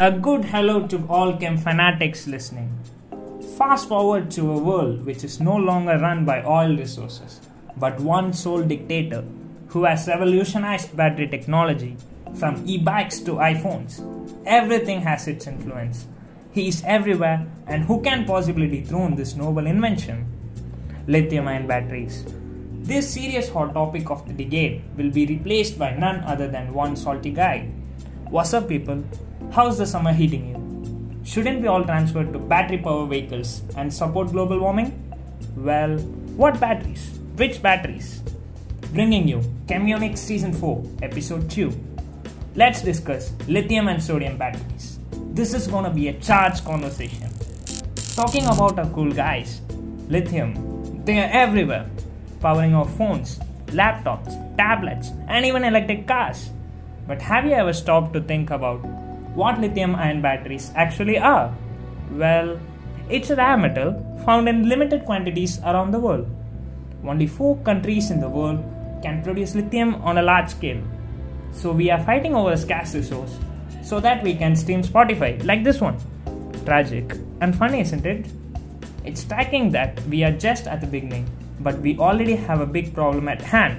A good hello to all chem fanatics listening. Fast forward to a world which is no longer run by oil resources, but one sole dictator who has revolutionized battery technology from e bikes to iPhones. Everything has its influence. He is everywhere, and who can possibly dethrone this noble invention? Lithium ion batteries. This serious hot topic of the decade will be replaced by none other than one salty guy. What's up, people? How's the summer heating you? Shouldn't we all transfer to battery power vehicles and support global warming? Well, what batteries? Which batteries? Bringing you Chemunix Season 4, Episode 2. Let's discuss lithium and sodium batteries. This is gonna be a charged conversation. Talking about our cool guys, lithium, they are everywhere, powering our phones, laptops, tablets, and even electric cars. But have you ever stopped to think about what lithium ion batteries actually are? Well, it's a rare metal found in limited quantities around the world. Only four countries in the world can produce lithium on a large scale. So we are fighting over a scarce resource so that we can stream Spotify like this one. Tragic and funny, isn't it? It's striking that we are just at the beginning, but we already have a big problem at hand.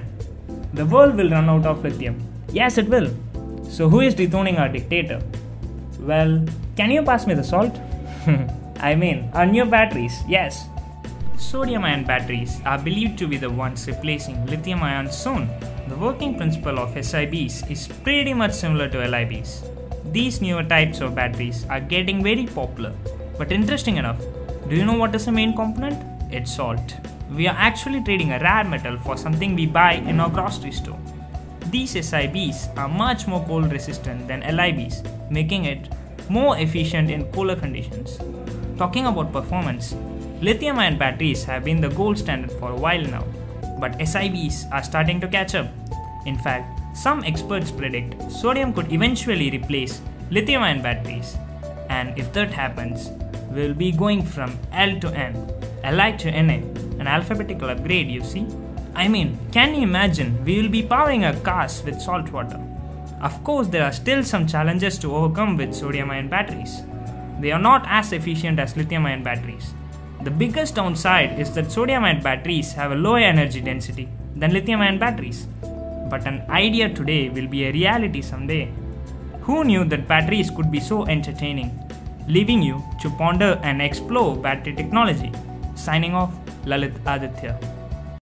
The world will run out of lithium. Yes, it will. So, who is dethroning our dictator? Well, can you pass me the salt? I mean, our new batteries, yes. Sodium ion batteries are believed to be the ones replacing lithium ion soon. The working principle of SIBs is pretty much similar to LIBs. These newer types of batteries are getting very popular. But interesting enough, do you know what is the main component? It's salt. We are actually trading a rare metal for something we buy in our grocery store. These SIBs are much more cold resistant than LIBs, making it more efficient in cooler conditions. Talking about performance, lithium ion batteries have been the gold standard for a while now, but SIBs are starting to catch up. In fact, some experts predict sodium could eventually replace lithium ion batteries, and if that happens, we'll be going from L to N, Li to Na, an alphabetical upgrade, you see. I mean, can you imagine we will be powering our cars with salt water? Of course, there are still some challenges to overcome with sodium ion batteries. They are not as efficient as lithium ion batteries. The biggest downside is that sodium ion batteries have a lower energy density than lithium ion batteries. But an idea today will be a reality someday. Who knew that batteries could be so entertaining? Leaving you to ponder and explore battery technology. Signing off, Lalit Aditya.